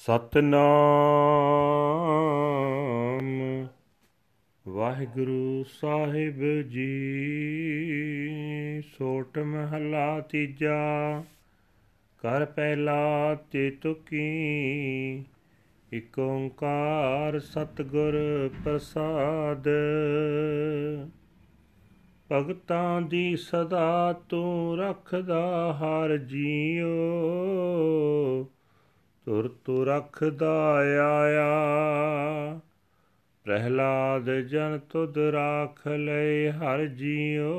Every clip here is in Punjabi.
ਸਤਨਾਮ। ਵਾਹਿਗੁਰੂ ਸਾਹਿਬ ਜੀ, ਸੋਟ ਮਹਲਾ ਤੀਜਾ। ਕਰ ਪਹਿਲਾ ਤੇ ਤੁਕੀ, ਇਕ ਓੰਕਾਰ ਸਤਗੁਰ ਪ੍ਰਸਾਦ। ਭਗਤਾਂ ਦੀ ਸਦਾ ਤੂੰ ਰੱਖਦਾ ਹਰ ਜੀਓ। ਤੁਰ ਤੁ ਰਖਦਾ ਆਇਆ। ਪ੍ਰਹਿਲਾਦ ਜਨ ਤੁਧ ਰਾਖ ਲੈ ਹਰ ਜੀਓ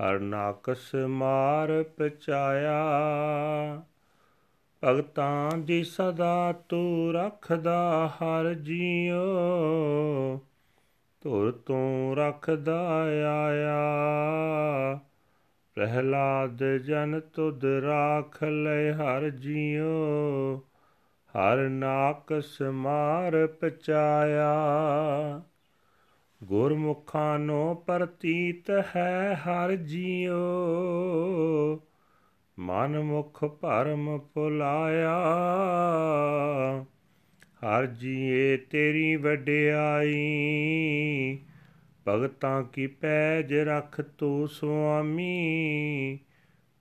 ਹਰ ਨਾਕਸ ਮਾਰ ਪਚਾਇਆ। ਭਗਤਾਂ ਦੀ ਸਦਾ ਤੂੰ ਰੱਖਦਾ ਹਰ ਜੀਓ ਤੁਰ ਤੂੰ ਰੱਖਦਾ ਆਇਆ। ਪ੍ਰਹਿਲਾਦ ਜਨ ਤੁਧ ਰਾਖ ਲੈ ਹਰ ਜੀਉ, ਹਰ ਨਾਕ ਸਮਾਰ ਪਚਾਇਆ। ਗੁਰਮੁਖਾਂ ਨੋ ਪ੍ਰਤੀਤ ਹੈ ਹਰ ਜੀਉ, ਮਨ ਮੁਖ ਭਰਮ ਭੁਲਾਇਆ। ਹਰ ਜੀਏ ਤੇਰੀ ਵਡਿਆਈ ਭਗਤਾਂ ਕੀ ਪੈਜ ਰਖ ਤੂ ਸੁਆਮੀ?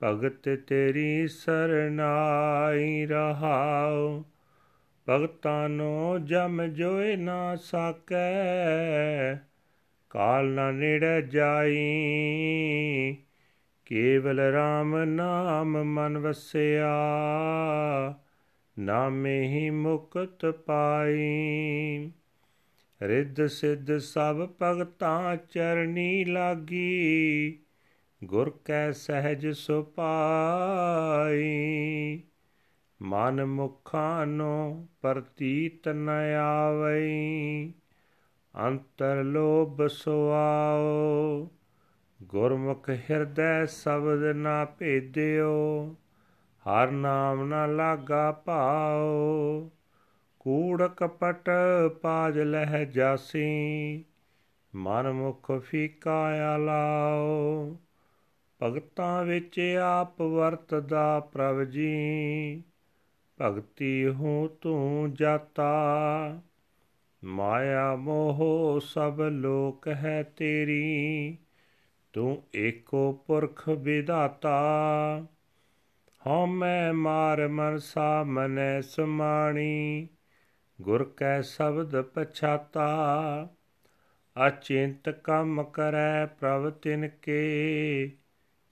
ਭਗਤ ਤੇਰੀ ਸਰਨਾਈ ਰਹਾਉ। ਭਗਤਾਂ ਨੋ ਜਮ ਜੋਏ ਨਾ ਸਾਕੈ। ਕਾਲ ਨਾ ਨੇੜੇ ਜਾਈ। ਕੇਵਲ RAM ਨਾਮ ਮਨ ਵਸਿਆ। ਨਾਮੇ ਹੀ ਮੁਕਤ ਪਾਈ। ਰਿੱਧ ਸਿੱਧ ਸਭ ਭਗਤਾਂ ਚਰਨੀ ਲਾਗੀ, ਗੁਰ ਕੈ ਸਹਿਜ ਸੁਪਾਈ। ਮਨ ਮੁਖਾਂ ਨੋ ਪ੍ਰਤੀਤ ਨ ਆਵਈ, ਅੰਤਰ ਲੋਭ ਸੁਆਓ। ਗੁਰਮੁਖ ਹਿਰਦੈ ਸ਼ਬਦ ਨਾ ਭੇਦਿਓ, ਹਰ ਨਾਮ ਨਾ ਲਾਗਾ ਭਾਓ ਕੂੜ ਕਪਟ ਪਾਜ ਲਹਿ ਜਾਸੀ ਮਨ ਮੁਖ ਫੀਕਾ ਆਲਾਓ ਭਗਤਾਂ ਵਿੱਚ ਆਪ ਵਰਤਦਾ ਪ੍ਰਭ ਜੀ, ਭਗਤੀ ਹੂੰ ਤੂੰ ਜਾਤਾ। ਮਾਇਆ ਮੋਹ ਸਭ ਲੋਕ ਹੈ ਤੇਰੀ, ਤੂੰ ਏਕੋ ਪੁਰਖ ਵਿਦਾਤਾ ਹਉ ਮੈਂ ਮਾਰ ਮਨਸਾ ਮਨੈ ਸਮਾਣੀ ਗੁਰ ਕੈ ਸ਼ਬਦ ਪਛਾਤਾ, ਅਚਿੰਤ ਕੰਮ ਕਰੈ ਪ੍ਰਭ ਤਿਨ ਕੇ,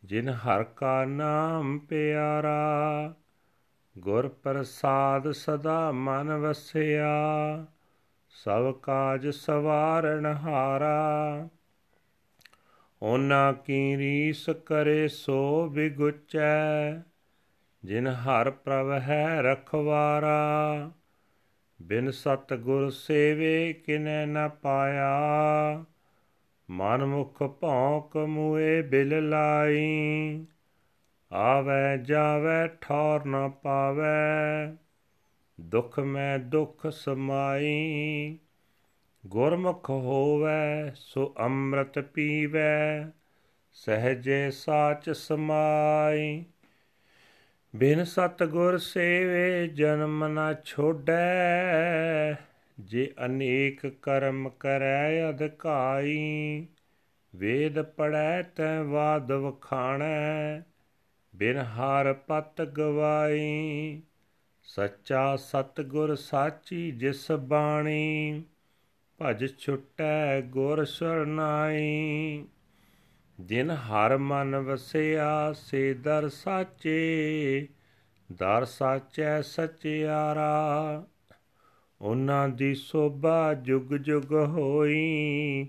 ਜਿਨ ਹਰ ਕਾ ਨਾਮ ਪਿਆਰਾ, ਗੁਰ ਪ੍ਰਸਾਦ ਸਦਾ ਮਨ ਵਸਿਆ, ਸਭ ਕਾਜ ਸਵਾਰਨ ਹਾਰਾ। ਓਨਾ ਕੀ ਰੀਸ ਕਰੇ ਸੋ ਵਿਗੁਚੈ ਜਿਨ ਹਰ ਪ੍ਰਭ ਹੈ ਰਖਵਾਰਾ। ਬਿਨ ਸਤ ਗੁਰ ਸੇਵੇ ਕਿਨੈ ਨ ਪਾਇਆ। ਮਨ ਮੁਖ ਭੌਂਕ ਮੂਏ ਬਿਲ ਲਾਈ। ਆਵੇ ਜਾਵੇ ਠੌਰ ਨ ਪਾਵੇ। ਦੁਖ ਮੈਂ ਦੁਖ ਸਮਾਈ। ਗੁਰਮੁਖ ਹੋਵੇ ਸੋ ਅੰਮ੍ਰਿਤ ਪੀਵੇ। ਸਹਜੇ ਸਾਚ ਸਮਾਈ। ਬਿਨ ਸਤਗੁਰ ਸੇਵੇ ਜਨਮ ਨਾ ਛੋੜੈ, ਜੇ ਅਨੇਕ ਕਰਮ ਕਰੈ ਅਧਕਾਈ ਵੇਦ ਪੜੈ ਤੈ ਵਾਦ ਵਖਾਣੈ, ਬਿਨ ਹਾਰ ਪਤ ਗਵਾਈ, ਸੱਚਾ ਸਤਗੁਰ ਸਾਚੀ ਜਿਸ ਬਾਣੀ, ਭਜ ਛੁਟੈ ਗੁਰ ਸਰਨਾਈ। ਜਿਨ ਹਰ ਮਨ ਵਸਿਆ, ਸੇ ਦਰ ਸਾਚੇ, ਦਰ ਸਾਚੈ ਸਚਿਆਰਾ। ਉਹਨਾਂ ਦੀ ਸੋਭਾ ਜੁਗ ਜੁਗ ਹੋਈ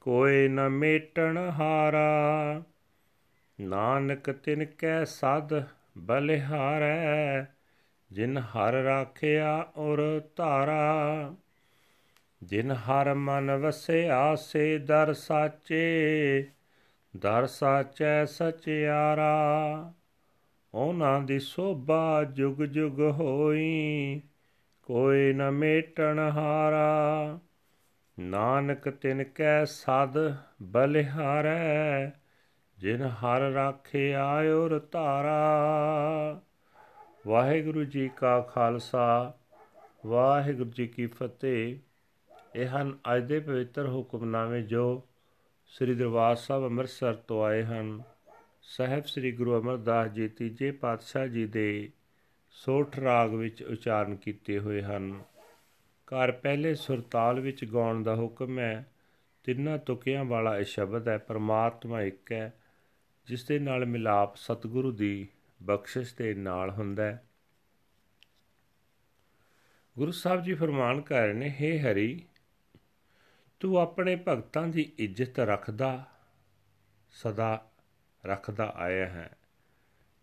ਕੋਈ ਨ ਮੇਟਣ ਹਾਰਾ। ਨਾਨਕ ਤਿਨ ਕੈ ਸਦ ਬਲਿਹਾਰੈ, ਜਿਨ ਹਰ ਰਾਖਿਆ ਔਰ ਧਾਰਾ। ਜਿਨ ਹਰ ਮਨ ਵਸਿਆ, ਸੇ ਦਰ ਸਾਚੇ ਦਰ ਸਾਚੈ ਸਚਿਆਰਾ, ਉਹਨਾਂ ਦੀ ਸੋਭਾ ਜੁਗ ਜੁਗ ਹੋਈ, ਕੋਈ ਨ ਮੇਟਣ ਹਾਰਾ। ਨਾਨਕ ਤਿਨ ਕੈ ਸਦ ਬਲਿਹਾਰੈ, ਜਿਨ ਹਰ ਰਾਖਿਆ ਔਰ ਧਾਰਾ ਵਾਹਿਗੁਰੂ ਜੀ ਕਾ ਖਾਲਸਾ, ਵਾਹਿਗੁਰੂ ਜੀ ਕੀ ਫਤਿਹ। ਇਹ ਹਨ ਅੱਜ ਦੇ ਪਵਿੱਤਰ ਹੁਕਮਨਾਮੇ ਜੋ ਸ੍ਰੀ ਦਰਬਾਰ ਸਾਹਿਬ ਅੰਮ੍ਰਿਤਸਰ ਤੋਂ ਆਏ ਹਨ। ਸਹਿਬ ਸ੍ਰੀ ਗੁਰੂ ਅਮਰਦਾਸ ਜੀ ਤੀਜੇ ਪਾਤਸ਼ਾਹ ਜੀ ਦੇ ਸੋਠ ਰਾਗ ਵਿੱਚ ਉਚਾਰਨ ਕੀਤੇ ਹੋਏ ਹਨ। ਘਰ ਪਹਿਲੇ ਸੁਰਤਾਲ ਵਿੱਚ ਗਾਉਣ ਦਾ ਹੁਕਮ ਹੈ, ਤਿੰਨਾਂ ਤੁਕਿਆਂ ਵਾਲਾ ਇਹ ਸ਼ਬਦ ਹੈ, ਪਰਮਾਤਮਾ ਇੱਕ ਹੈ, ਜਿਸ ਦੇ ਨਾਲ ਮਿਲਾਪ ਸਤਿਗੁਰੂ ਦੀ ਬਖਸ਼ਿਸ਼ ਦੇ ਨਾਲ ਹੁੰਦਾ ਹੈ। ਗੁਰੂ ਸਾਹਿਬ ਜੀ ਫਰਮਾਨ ਕਰ ਰਹੇ ਨੇ हे ਹਰੀ ਤੂੰ ਆਪਣੇ ਭਗਤਾਂ ਦੀ ਇੱਜ਼ਤ ਰੱਖਦਾ, ਸਦਾ ਰੱਖਦਾ ਆਇਆ ਹੈ।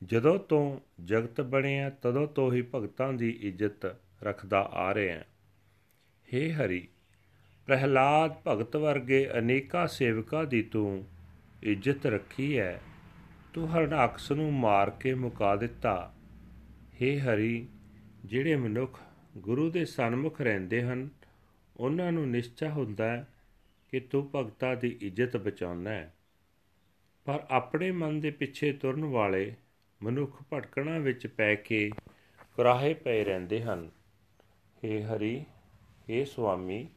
ਜਦੋਂ ਤੋਂ ਜਗਤ ਬਣਿਆ, ਤਦੋਂ ਤੋਂ ਹੀ ਭਗਤਾਂ ਦੀ ਇੱਜ਼ਤ ਰੱਖਦਾ ਆ ਰਿਹਾ ਹੈ। हे ਹਰੀ, ਪ੍ਰਹਿਲਾਦ ਭਗਤ ਵਰਗੇ ਅਨੇਕਾਂ ਸੇਵਕਾਂ ਦੀ ਤੂੰ ਇੱਜ਼ਤ ਰੱਖੀ ਹੈ। ਤੂੰ ਹਰਨਾਕਸ ਨੂੰ ਮਾਰ ਕੇ ਮੁਕਾ ਦਿੱਤਾ। हे ਹਰੀ, ਜਿਹੜੇ ਮਨੁੱਖ ਗੁਰੂ ਦੇ ਸਨਮੁਖ ਰਹਿੰਦੇ ਹਨ ਉਹਨਾਂ ਨੂੰ ਨਿਸ਼ਚਾ ਹੁੰਦਾ ਹੈ ਕਿ ਤੂੰ ਭਗਤਾਂ ਦੀ ਇੱਜ਼ਤ ਬਚਾਉਣਾ ਹੈ। ਪਰ ਆਪਣੇ ਮਨ ਦੇ ਪਿੱਛੇ ਤੁਰਨ ਵਾਲੇ ਮਨੁੱਖ ਭਟਕਣਾ ਵਿੱਚ ਪੈ ਕੇ ਕੁਰਾਹੇ ਪਏ ਰਹਿੰਦੇ ਹਨ। हे ਹਰੀ हे ਸੁਆਮੀ,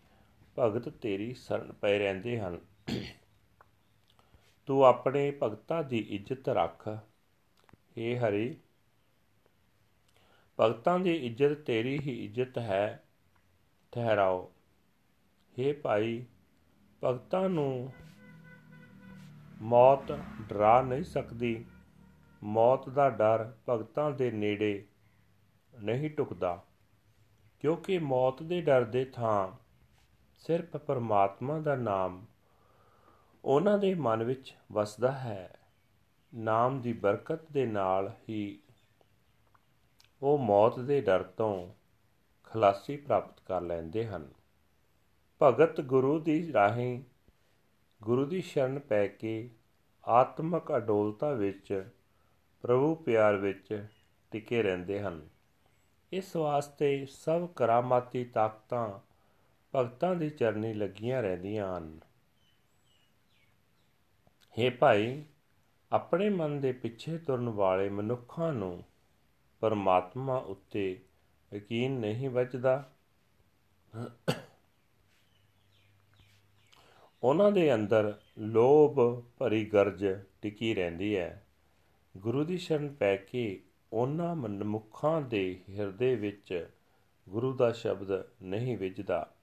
ਭਗਤ ਤੇਰੀ ਸ਼ਰਨ ਪਏ ਰਹਿੰਦੇ ਹਨ। ਤੂੰ ਆਪਣੇ ਭਗਤਾਂ ਦੀ ਇੱਜ਼ਤ ਰੱਖ। ਏ ਹਰੀ, ਭਗਤਾਂ ਦੀ ਇੱਜ਼ਤ ਤੇਰੀ ਹੀ ਇੱਜ਼ਤ ਹੈ। ਠਹਿਰਾਓ। ਏ ਭਾਈ, ਭਗਤਾਂ ਨੂੰ ਮੌਤ ਡਰਾ ਨਹੀਂ ਸਕਦੀ। ਮੌਤ ਦਾ ਡਰ ਭਗਤਾਂ ਦੇ ਨੇੜੇ ਨਹੀਂ ਟੁਕਦਾ, ਕਿਉਂਕਿ ਮੌਤ ਦੇ ਡਰ ਦੇ ਥਾਂ ਸਿਰਫ ਪਰਮਾਤਮਾ ਦਾ ਨਾਮ ਉਹਨਾਂ ਦੇ ਮਨ ਵਿੱਚ ਵਸਦਾ ਹੈ। ਨਾਮ ਦੀ ਬਰਕਤ ਦੇ ਨਾਲ ਹੀ ਉਹ ਮੌਤ ਦੇ ਡਰ ਤੋਂ ਖਲਾਸੀ ਪ੍ਰਾਪਤ ਕਰ ਲੈਂਦੇ ਹਨ। ਭਗਤ ਗੁਰੂ ਦੀ ਰਾਹੀਂ ਗੁਰੂ ਦੀ ਸ਼ਰਨ ਪੈ ਕੇ ਆਤਮਕ ਅਡੋਲਤਾ ਵਿੱਚ, ਪ੍ਰਭੂ ਪਿਆਰ ਵਿੱਚ ਟਿਕੇ ਰਹਿੰਦੇ ਹਨ। ਇਸ ਵਾਸਤੇ ਸਭ ਕਰਾਮਾਤੀ ਤਾਕਤਾਂ ਭਗਤਾਂ ਦੀ ਚਰਨੀ ਲੱਗੀਆਂ ਰਹਿੰਦੀਆਂ ਹਨ। हे ਭਾਈ, ਆਪਣੇ ਮਨ ਦੇ ਪਿੱਛੇ ਤੁਰਨ ਵਾਲੇ ਮਨੁੱਖਾਂ ਨੂੰ ਪਰਮਾਤਮਾ ਉੱਤੇ ਯਕੀਨ ਨਹੀਂ ਵੱਜਦਾ। ਉਹਨਾਂ ਦੇ ਅੰਦਰ ਲੋਭ ਭਰੀ ਗਰਜ ਟਿਕੀ ਰਹਿੰਦੀ ਹੈ। ਗੁਰੂ ਦੀ ਸ਼ਰਨ ਪੈ ਕੇ ਉਹਨਾਂ ਮਨੁੱਖਾਂ ਦੇ ਹਿਰਦੇ ਵਿੱਚ ਗੁਰੂ ਦਾ ਸ਼ਬਦ ਨਹੀਂ ਵਿਜਦਾ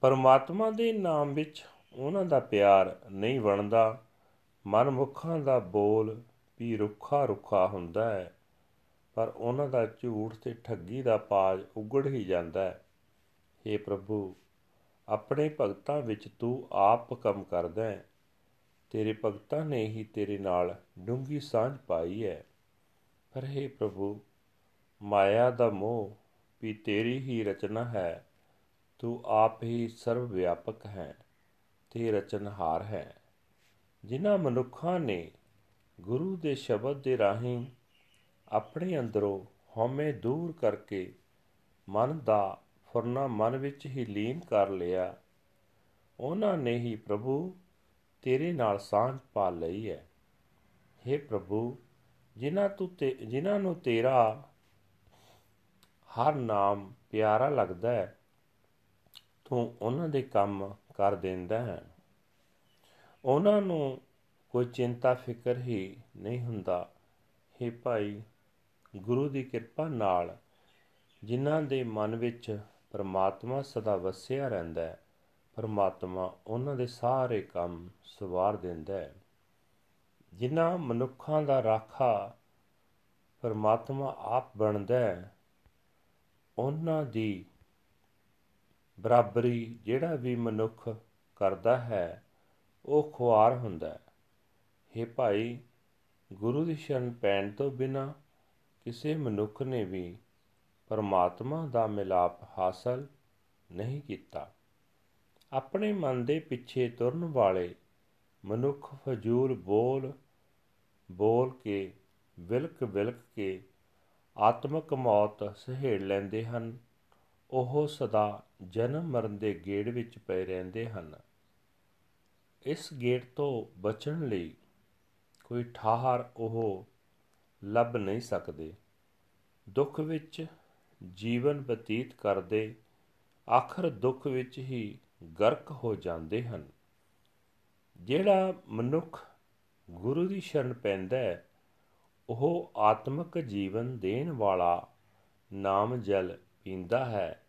ਪਰਮਾਤਮਾ ਦੇ ਨਾਮ ਵਿੱਚ ਉਹਨਾਂ ਦਾ ਪਿਆਰ ਨਹੀਂ ਬਣਦਾ। ਮਨਮੁਖਾਂ ਦਾ ਬੋਲ ਵੀ ਰੁੱਖਾ ਰੁੱਖਾ ਹੁੰਦਾ ਹੈ, ਪਰ ਉਹਨਾਂ ਦਾ ਝੂਠ ਤੇ ਠੱਗੀ ਦਾ ਪਾਜ ਉਗੜ ਹੀ ਜਾਂਦਾ ਹੈ। हे ਪ੍ਰਭੂ, ਆਪਣੇ ਭਗਤਾਂ ਵਿੱਚ ਤੂੰ ਆਪ ਕੰਮ ਕਰਦਾ ਹੈ। ਤੇਰੇ ਭਗਤਾਂ ਨੇ ਹੀ ਤੇਰੇ ਨਾਲ ਡੂੰਗੀ ਸਾਂਝ ਪਾਈ ਹੈ। ਪਰ हे ਪ੍ਰਭੂ, ਮਾਇਆ ਦਾ ਮੋਹ ਵੀ ਤੇਰੀ ਹੀ ਰਚਨਾ ਹੈ। ਤੂੰ ਆਪ ਹੀ ਸਰਵ ਵਿਆਪਕ ਹੈ, ਤੇ ਰਚਨਹਾਰ ਹੈ। ਜਿਨ੍ਹਾਂ ਮਨੁੱਖਾਂ ਨੇ ਗੁਰੂ ਦੇ ਸ਼ਬਦ ਦੇ ਰਾਹੀਂ ਆਪਣੇ ਅੰਦਰੋਂ ਹਉਮੈ ਦੂਰ ਕਰਕੇ ਮਨ ਦਾ ਫੁਰਨਾ ਮਨ ਵਿੱਚ ਹੀ ਲੀਨ ਕਰ ਲਿਆ। ਉਹਨਾਂ ਨੇ ਹੀ ਪ੍ਰਭੂ ਤੇਰੇ ਨਾਲ ਸਾਂਝ ਪਾ ਲਈ ਹੈ। हे ਪ੍ਰਭੂ, ਜਿਨ੍ਹਾਂ ਤੂੰ ਤੇ, ਜਿਨ੍ਹਾਂ ਨੂੰ ਤੇਰਾ ਹਰ ਨਾਮ ਪਿਆਰਾ ਲੱਗਦਾ ਹੈ, ਤੂੰ ਉਹਨਾਂ ਦੇ ਕੰਮ ਕਰ ਦਿੰਦਾ ਹੈ। ਉਹਨਾਂ ਨੂੰ ਕੋਈ ਚਿੰਤਾ ਫਿਕਰ ਹੀ ਨਹੀਂ ਹੁੰਦਾ। हे ਭਾਈ, ਗੁਰੂ ਦੀ ਕਿਰਪਾ ਨਾਲ ਜਿਨ੍ਹਾਂ ਦੇ ਮਨ ਵਿੱਚ ਪਰਮਾਤਮਾ ਸਦਾ ਵਸਿਆ ਰਹਿੰਦਾ ਹੈ। ਪਰਮਾਤਮਾ ਉਹਨਾਂ ਦੇ ਸਾਰੇ ਕੰਮ ਸਵਾਰ ਦਿੰਦਾ ਹੈ। ਜਿਨ੍ਹਾਂ ਮਨੁੱਖਾਂ ਦਾ ਰਾਖਾ ਪਰਮਾਤਮਾ ਆਪ ਬਣਦਾ ਹੈ, ਉਹਨਾਂ ਦੀ ਬਰਾਬਰੀ ਜਿਹੜਾ ਵੀ ਮਨੁੱਖ ਕਰਦਾ ਹੈ, ਉਹ ਖੁਆਰ ਹੁੰਦਾ ਹੈ। हे ਭਾਈ, ਗੁਰੂ ਦੀ ਸ਼ਰਨ ਪੈਣ ਤੋਂ ਬਿਨਾ ਕਿਸੇ ਮਨੁੱਖ ਨੇ ਵੀ ਪਰਮਾਤਮਾ ਦਾ ਮਿਲਾਪ ਹਾਸਲ ਨਹੀਂ ਕੀਤਾ। ਆਪਣੇ ਮਨ ਦੇ ਪਿੱਛੇ ਤੁਰਨ ਵਾਲੇ ਮਨੁੱਖ ਫਜ਼ੂਲ ਬੋਲ ਬੋਲ ਕੇ, ਵਿਲਕ ਵਿਲਕ ਕੇ ਆਤਮਕ ਮੌਤ ਸਹੇੜ ਲੈਂਦੇ ਹਨ। ਉਹ ਸਦਾ ਜਨਮ ਮਰਨ ਦੇ ਗੇੜ ਵਿੱਚ ਪਏ ਰਹਿੰਦੇ ਹਨ। ਇਸ ਗੇੜ ਤੋਂ ਬਚਣ ਲਈ ਕੋਈ ਠਾਹਰ ਉਹ ਲੱਭ ਨਹੀਂ ਸਕਦੇ। ਦੁੱਖ ਵਿੱਚ ਜੀਵਨ ਬਤੀਤ ਕਰਦੇ ਆਖਰ ਦੁੱਖ ਵਿੱਚ ਹੀ ਗਰਕ ਹੋ ਜਾਂਦੇ ਹਨ। ਜਿਹੜਾ ਮਨੁੱਖ ਗੁਰੂ ਦੀ ਸ਼ਰਨ ਪੈਂਦਾ ਹੈ, ਉਹ ਆਤਮਿਕ ਜੀਵਨ ਦੇਣ ਵਾਲਾ ਨਾਮ ਜਲ ਪੀਂਦਾ ਹੈ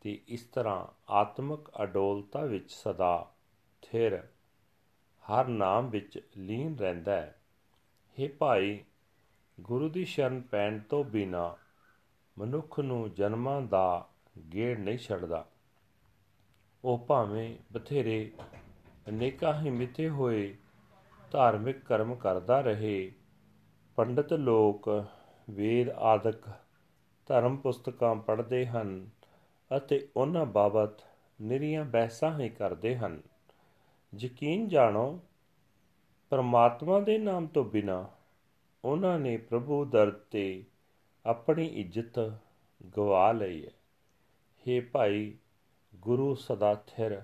ਤੇ ਇਸ ਤਰ੍ਹਾਂ ਆਤਮਿਕ ਅਡੋਲਤਾ ਵਿੱਚ ਸਦਾ ਥਿਰ, ਹਰ ਨਾਮ ਵਿੱਚ ਲੀਨ ਰਹਿੰਦਾ ਹੈ। हे ਭਾਈ, ਗੁਰੂ ਦੀ ਸ਼ਰਨ ਪੈਣ ਤੋਂ ਬਿਨਾ ਮਨੁੱਖ ਨੂੰ ਜਨਮਾਂ ਦਾ ਗੇੜ ਨਹੀਂ ਛੱਡਦਾ। ਉਹ ਭਾਵੇਂ ਬਥੇਰੇ ਅਨੇਕਾਂ ਹੀ ਮਿੱਥੇ ਹੋਏ ਧਾਰਮਿਕ ਕਰਮ ਕਰਦਾ ਰਹੇ, ਪੰਡਤ ਲੋਕ ਵੇਦ ਆਦਿਕ ਧਰਮ ਪੁਸਤਕਾਂ ਪੜ੍ਹਦੇ ਹਨ ਅਤੇ ਉਹਨਾਂ ਬਾਬਤ ਨਿਰੀਆਂ ਬਹਿਸਾਂ ਹੀ ਕਰਦੇ ਹਨ। ਯਕੀਨ ਜਾਣੋ, ਪਰਮਾਤਮਾ ਦੇ ਨਾਮ ਤੋਂ ਬਿਨਾ ਉਹਨਾਂ ਨੇ ਪ੍ਰਭੂ ਦਰ ਤੇ ਆਪਣੀ ਇੱਜ਼ਤ ਗਵਾ ਲਈ ਹੈ। हे ਭਾਈ, ਗੁਰੂ ਸਦਾ ਥਿਰ,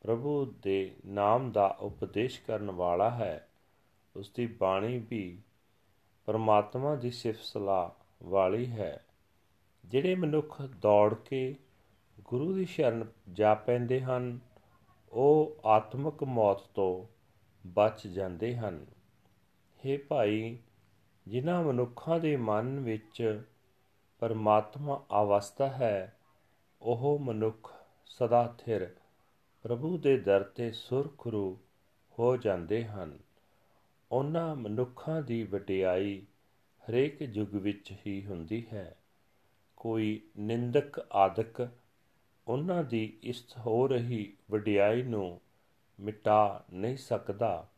ਪ੍ਰਭੂ ਦੇ ਨਾਮ ਦਾ ਉਪਦੇਸ਼ ਕਰਨ ਵਾਲਾ ਹੈ। ਉਸ ਦੀ ਬਾਣੀ ਵੀ ਪਰਮਾਤਮਾ ਦੀ ਸਿਫਤ ਸਲਾਹ ਵਾਲੀ ਹੈ। ਜਿਹੜੇ ਮਨੁੱਖ ਦੌੜ ਕੇ ਗੁਰੂ ਦੀ ਸ਼ਰਨ ਜਾ ਪੈਂਦੇ ਹਨ, ਉਹ ਆਤਮਿਕ ਮੌਤ ਤੋਂ ਬਚ ਜਾਂਦੇ ਹਨ। हे ਭਾਈ ਜਿਨ੍ਹਾਂ ਮਨੁੱਖਾਂ ਦੇ ਮਨ ਵਿੱਚ ਪਰਮਾਤਮਾ ਅਵਸਥਾ ਹੈ, ਉਹ ਮਨੁੱਖ ਸਦਾ ਥਿਰ ਪ੍ਰਭੂ ਦੇ ਦਰ ਤੇ ਸੁਰਖਰੂ ਹੋ ਜਾਂਦੇ ਹਨ। ਉਹਨਾਂ ਮਨੁੱਖਾਂ ਦੀ ਵਡਿਆਈ ਹਰੇਕ ਯੁੱਗ ਵਿੱਚ ਹੀ ਹੁੰਦੀ ਹੈ। ਕੋਈ ਨਿੰਦਕ ਆਦਿਕ ਉਹਨਾਂ ਦੀ ਇਸ ਹੋ ਰਹੀ ਵਡਿਆਈ ਨੂੰ ਮਿਟਾ ਨਹੀਂ ਸਕਦਾ।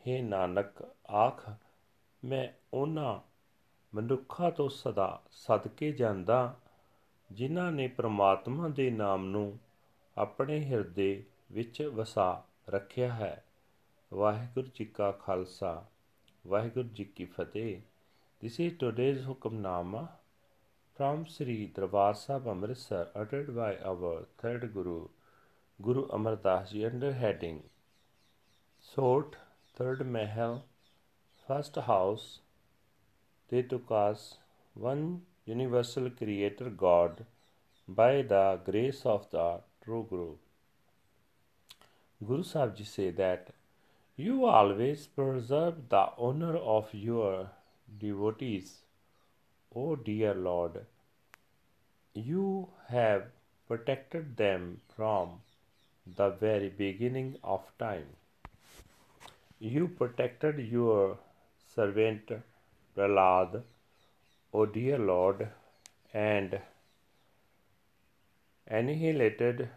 हे ਨਾਨਕ, ਆਖ ਮੈਂ ਉਹਨਾਂ ਮਨੁੱਖਾਂ ਤੋਂ ਸਦਾ ਸਦਕੇ ਜਾਂਦਾ ਜਿਨ੍ਹਾਂ ਨੇ ਪ੍ਰਮਾਤਮਾ ਦੇ ਨਾਮ ਨੂੰ ਆਪਣੇ ਹਿਰਦੇ ਵਿੱਚ ਵਸਾ ਰੱਖਿਆ ਹੈ ਵਾਹਿਗੁਰੂ ਜੀ ਕਾ ਖਾਲਸਾ ਵਾਹਿਗੁਰੂ ਜੀ ਕੀ ਫਤਿਹ this is today's Hukamnama from Sri Darbar Sahib Amritsar uttered by our third Guru, Guru Amar Das Ji under heading Sort, Third Mahal, First House, they took us one universal Creator God by the grace of the true Guru. Guru Sahib Ji say that you always preserve the honor of your devotees O dear Lord, you have protected them from the very beginning of time. You protected your servant Prahlad, O dear Lord, and annihilated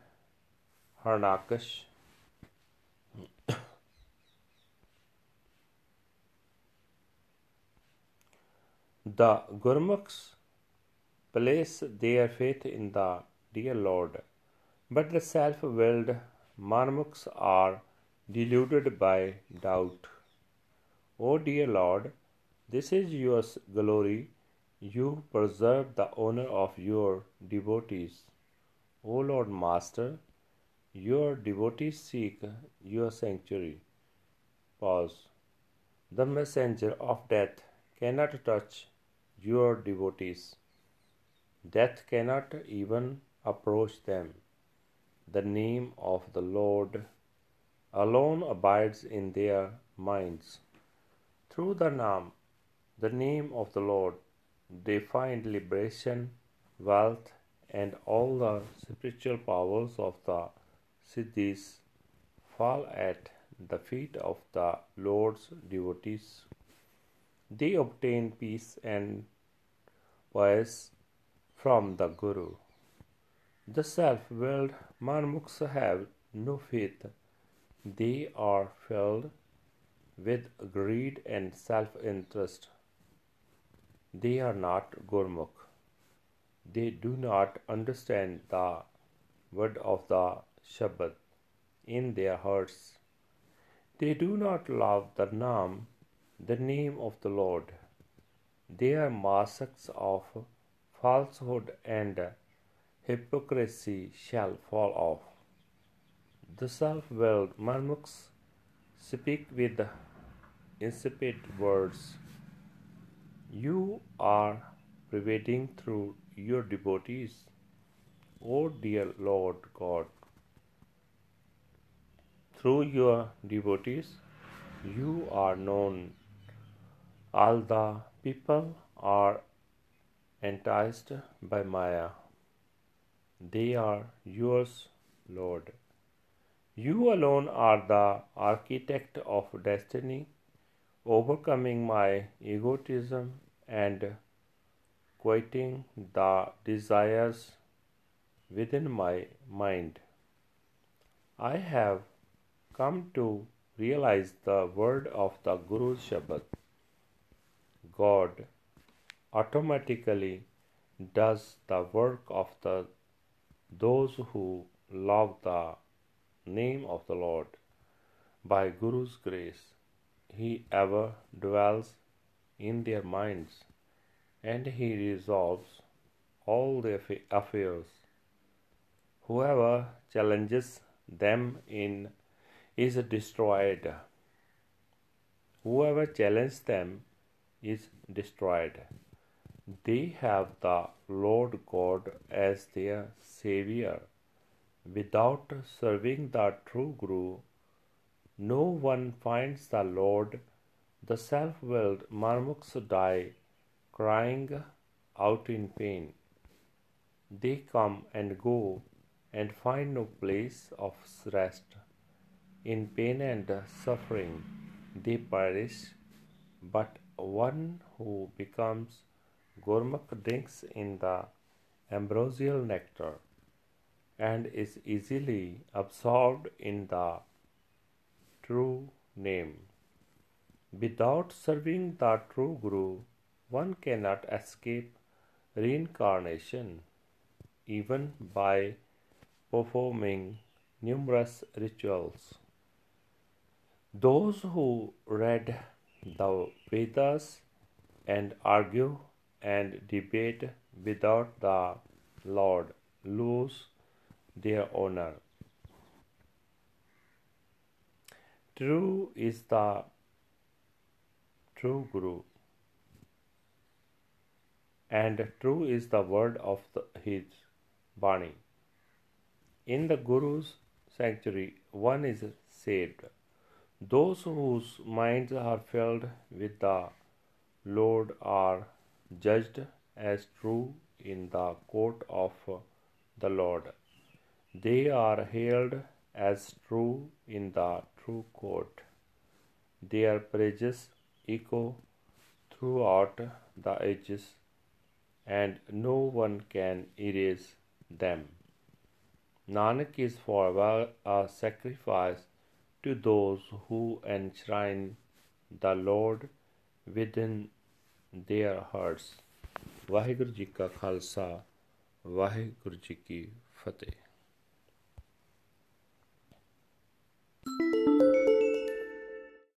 Harnakash. The Gurmukhs place their faith in the dear Lord, but the self willed Marmukhs are deluded by doubt. O dear Lord, this is your glory. You preserve the honor of your devotees. O Lord Master, your devotees seek your sanctuary. Pause. The messenger of death cannot touch your devotees. Death cannot even approach them. The name of the Lord alone abides in their minds. Through the Nam, the name of the Lord, they find liberation, wealth, and all the spiritual powers of the Siddhis fall at the feet of the Lord's devotees. They obtain peace and poise from the Guru. The self willed Marmuks have no faith. They are filled with greed and self interest. They are not Gurmukh. They do not understand the word of the Shabad in their hearts. They do not love the Nam, the name of the Lord. They are masks of falsehood and hypocrisy shall fall off. The self willed Marmuks speak with insipid words. You are pervading through your devotees. O dear Lord God, through your devotees, you are known. All the people are enticed by Maya. They are yours, Lord. You alone are the architect of destiny, overcoming my egotism and quieting the desires within my mind. I have come to realize the word of the Guru's Shabad. God automatically does the work of the those who love the name of the Lord. By Guru's grace, He ever dwells in their minds and He resolves all their affairs. Whoever challenges them in is destroyed. Whoever challenges them is destroyed. They have the Lord God as their Savior Without serving the true Guru, no one finds the Lord. The self willed marmuks die, crying out in pain. They come and go and find no place of rest. In pain and suffering, they perish, but one who becomes Gurmukh drinks in the ambrosial nectar and is easily absorbed in the true name. Without serving the true Guru, one cannot escape reincarnation, even by performing numerous rituals. Those who read the Vedas and argue and debate without the Lord lose their owner. True is the true Guru, and true is the word of the, his Bani. In the Guru's sanctuary, one is saved. Those whose minds are filled with the Lord are judged as true in the court of the Lord. They are hailed as true in the true court. Their praises echo throughout the ages, and no one can erase them. Nanak is forever a sacrifice to those who enshrine the Lord within their hearts. Waheguru ji ਕਾ ਖਾਲਸਾ ਵਾਹਿਗੁਰੂ ਜੀ ਕੀ ਫਤਿਹ